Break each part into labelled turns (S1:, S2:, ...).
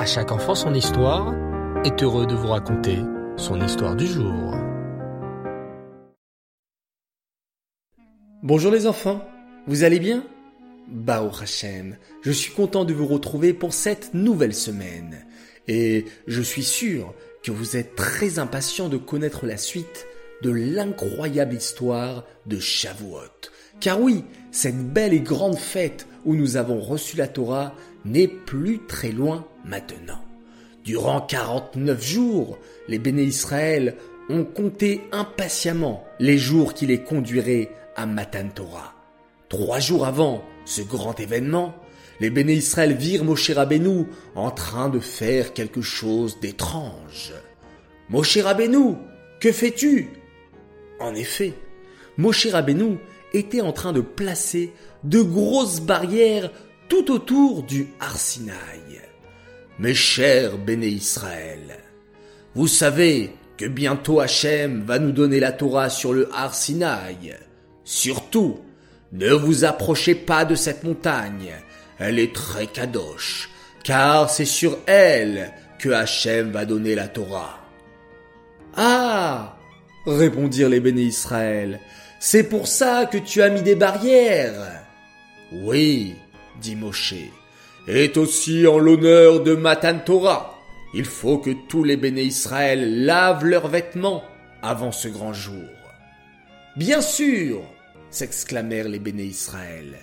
S1: À chaque enfant son histoire est heureux de vous raconter son histoire du jour.
S2: Bonjour les enfants, vous allez bien? Bao Hashem, je suis content de vous retrouver pour cette nouvelle semaine. Et je suis sûr que vous êtes très impatients de connaître la suite de l'incroyable histoire de Shavuot. Car oui, cette belle et grande fête où nous avons reçu la Torah n'est plus très loin maintenant. Durant 49 jours, les béné Israël ont compté impatiemment les jours qui les conduiraient à Matan Torah. Trois jours avant ce grand événement, les béné Israël virent Moshe Rabbeinu en train de faire quelque chose d'étrange. Moshe Rabbeinu, que fais-tu? En effet, Moshe Rabbeinu était en train de placer de grosses barrières tout autour du Arsinaï. Mes chers béné Israël, vous savez que bientôt Hachem va nous donner la Torah sur le Arsinaï. Surtout, ne vous approchez pas de cette montagne, elle est très kadosh, car c'est sur elle que Hachem va donner la Torah. Ah répondirent les béné Israël, c'est pour ça que tu as mis des barrières. Oui, dit Moshe, est aussi en l'honneur de Matan Torah. Il faut que tous les béné Israël lavent leurs vêtements avant ce grand jour. Bien sûr, s'exclamèrent les béné Israël.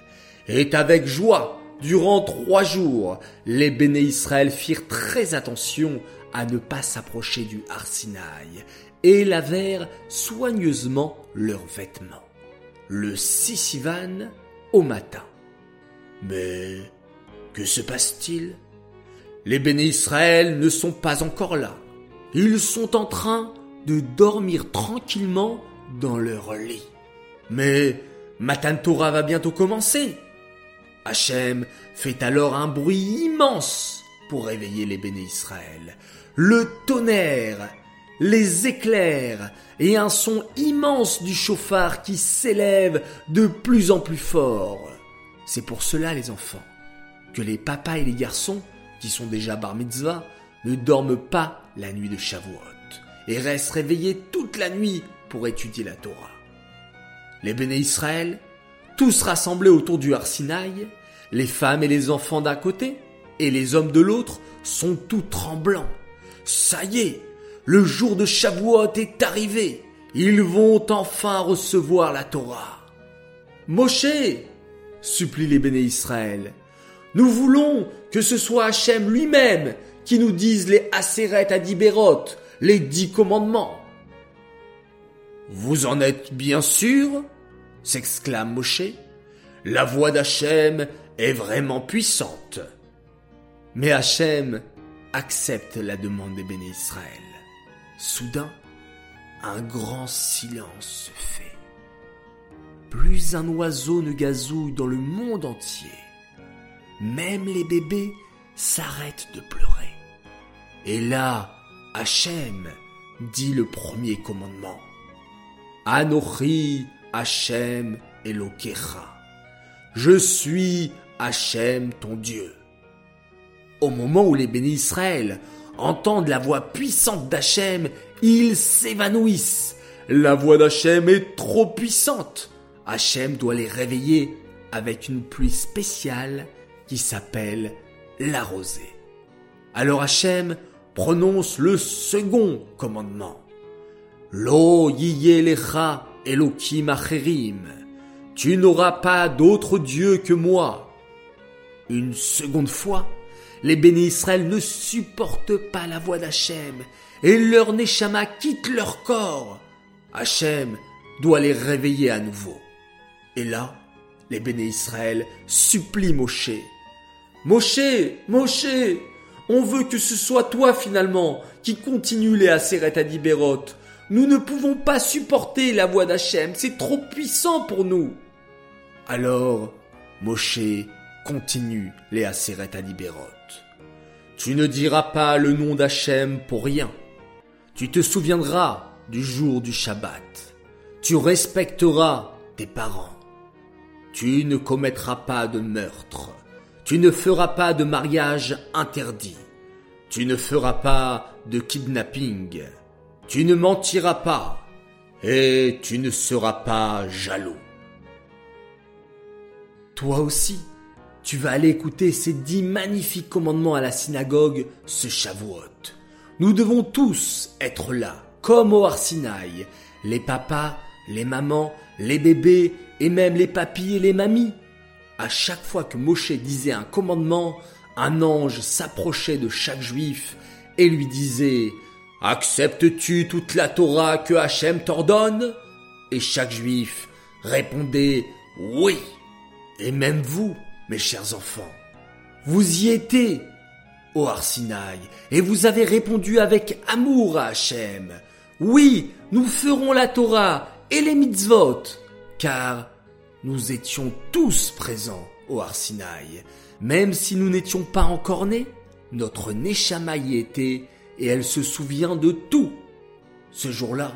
S2: Et avec joie, durant trois jours, les béné Israël firent très attention à ne pas s'approcher du Arsinaï et lavèrent soigneusement leurs vêtements. Le Sissivan au matin. Mais que se passe-t-il? Les béné Israël ne sont pas encore là. Ils sont en train de dormir tranquillement dans leur lit. Mais Matan Torah va bientôt commencer. Hachem fait alors un bruit immense pour réveiller les béné Israël. Le tonnerre, les éclairs et un son immense du chauffard qui s'élève de plus en plus fort. C'est pour cela, les enfants, que les papas et les garçons, qui sont déjà bar mitzvah, ne dorment pas la nuit de Shavuot et restent réveillés toute la nuit pour étudier la Torah. Les béné Israël, tous rassemblés autour du Arsinaï, les femmes et les enfants d'un côté et les hommes de l'autre, sont tout tremblants. Ça y est, le jour de Shavuot est arrivé. Ils vont enfin recevoir la Torah. Moshe, supplient les béné Israël. Nous voulons que ce soit Hachem lui-même qui nous dise les Aseret Adibérot, les dix commandements. Vous en êtes bien sûr s'exclame Moshe. La voix d'Hachem est vraiment puissante. Mais Hachem accepte la demande des béné Israël. Soudain, un grand silence se fait plus un oiseau ne gazouille dans le monde entier. Même les bébés s'arrêtent de pleurer. Et là, Hachem dit le premier commandement. Anochi Hachem Elokecha. Je suis Hachem ton Dieu. Au moment où les bénis entendent la voix puissante d'Hachem, ils s'évanouissent. La voix d'Hachem est trop puissante. Hachem doit les réveiller avec une pluie spéciale qui s'appelle la rosée. Alors Hachem prononce le second commandement. Lo yiyelecha elokim acherim. Tu n'auras pas d'autre Dieu que moi. Une seconde fois, les bénis Israël ne supportent pas la voix d'Hachem et leur neshama quitte leur corps. Hachem doit les réveiller à nouveau. Et là, les béné Israël supplient Moshe. Moshe, Moshe, on veut que ce soit toi finalement qui continue les Aseret Adibérot. Nous ne pouvons pas supporter la voix d'Hachem, c'est trop puissant pour nous. Alors, Moshe continue les Aseret Adibérot. Tu ne diras pas le nom d'Hachem pour rien. Tu te souviendras du jour du Shabbat. Tu respecteras tes parents. Tu ne commettras pas de meurtre. Tu ne feras pas de mariage interdit. Tu ne feras pas de kidnapping. Tu ne mentiras pas. Et tu ne seras pas jaloux. Toi aussi, tu vas aller écouter ces dix magnifiques commandements à la synagogue ce Shavuot. Nous devons tous être là, comme au Arsinaï, les papas, les mamans, les bébés et même les papis et les mamies. À chaque fois que Moshe disait un commandement, un ange s'approchait de chaque juif et lui disait Acceptes-tu toute la Torah que Hachem t'ordonne? Et chaque juif répondait Oui. Et même vous, mes chers enfants, vous y étiez au Arsinaï et vous avez répondu avec amour à Hachem. Oui, nous ferons la Torah et les mitzvot, car nous étions tous présents au Arsinaï. Même si nous n'étions pas encore nés, notre Neshama y était et elle se souvient de tout. Ce jour-là,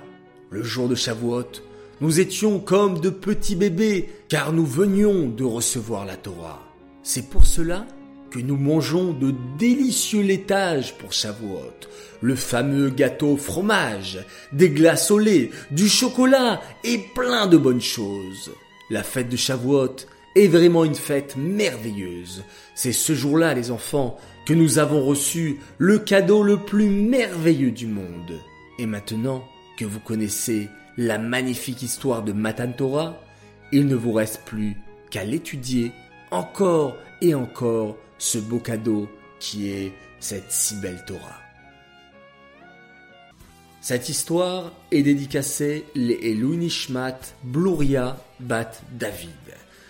S2: le jour de Shavuot, nous étions comme de petits bébés car nous venions de recevoir la Torah. C'est pour cela que nous mangeons de délicieux laitages pour Shavuot, le fameux gâteau fromage, des glaces au lait, du chocolat et plein de bonnes choses. La fête de Shavuot est vraiment une fête merveilleuse. C'est ce jour-là, les enfants, que nous avons reçu le cadeau le plus merveilleux du monde. Et maintenant que vous connaissez la magnifique histoire de Matan Torah, il ne vous reste plus qu'à l'étudier encore et encore ce beau cadeau qui est cette si belle Torah. Cette histoire est dédicacée les Elou Nishmat Bluria Bat David.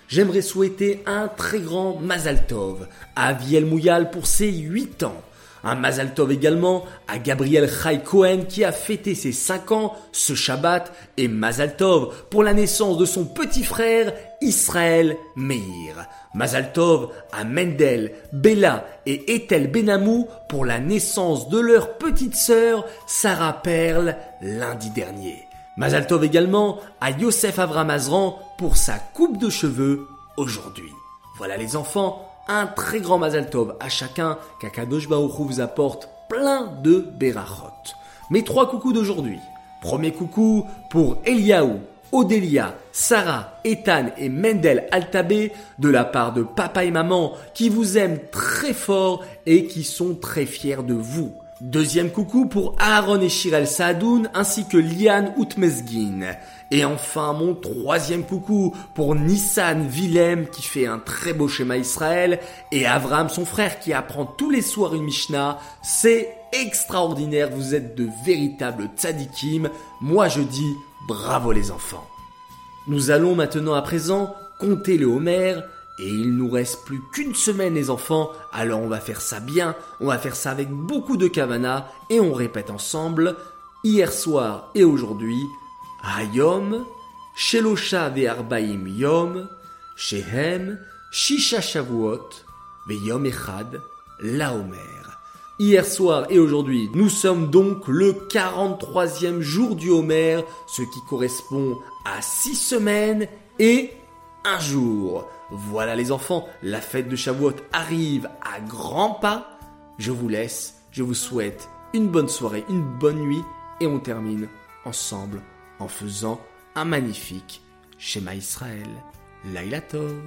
S2: J'aimerais souhaiter un très grand Mazal Tov à Viel Mouyal pour ses 8 ans. Un Mazal Tov également à Gabriel Chai Cohen qui a fêté ses 5 ans ce Shabbat et Mazal Tov pour la naissance de son petit frère Israël Meir. Mazal Tov à Mendel, Bella et Ethel Benamou pour la naissance de leur petite sœur Sarah Perle lundi dernier. Mazal Tov également à Yosef Avram pour sa coupe de cheveux aujourd'hui. Voilà les enfants, un très grand Mazal Tov à chacun qu'Akadosh vous apporte plein de berachot. Mes trois coucous d'aujourd'hui. Premier coucou pour Eliaou, Odélia, Sarah, Ethan et Mendel Altabé de la part de papa et maman qui vous aiment très fort et qui sont très fiers de vous. Deuxième coucou pour Aaron et Shirel Saadoun ainsi que Liane Outmezgin. Et enfin mon troisième coucou pour Nissan Willem qui fait un très beau schéma Israël et Avram son frère qui apprend tous les soirs une Mishnah. C'est extraordinaire, vous êtes de véritables tzadikim. Moi je dis bravo les enfants. Nous allons maintenant à présent compter le Homer et il nous reste plus qu'une semaine les enfants, alors on va faire ça bien, on va faire ça avec beaucoup de kavana et on répète ensemble hier soir et aujourd'hui Hayom Shelosha ve'arbaim yom Shehem Shisha Shavuot ve'yom echad laomer. Hier soir et aujourd'hui, nous sommes donc le 43e jour du Homer, ce qui correspond à 6 semaines et un jour. Voilà les enfants, la fête de Shavuot arrive à grands pas. Je vous laisse, je vous souhaite une bonne soirée, une bonne nuit et on termine ensemble en faisant un magnifique schéma Israël. Laila Tov.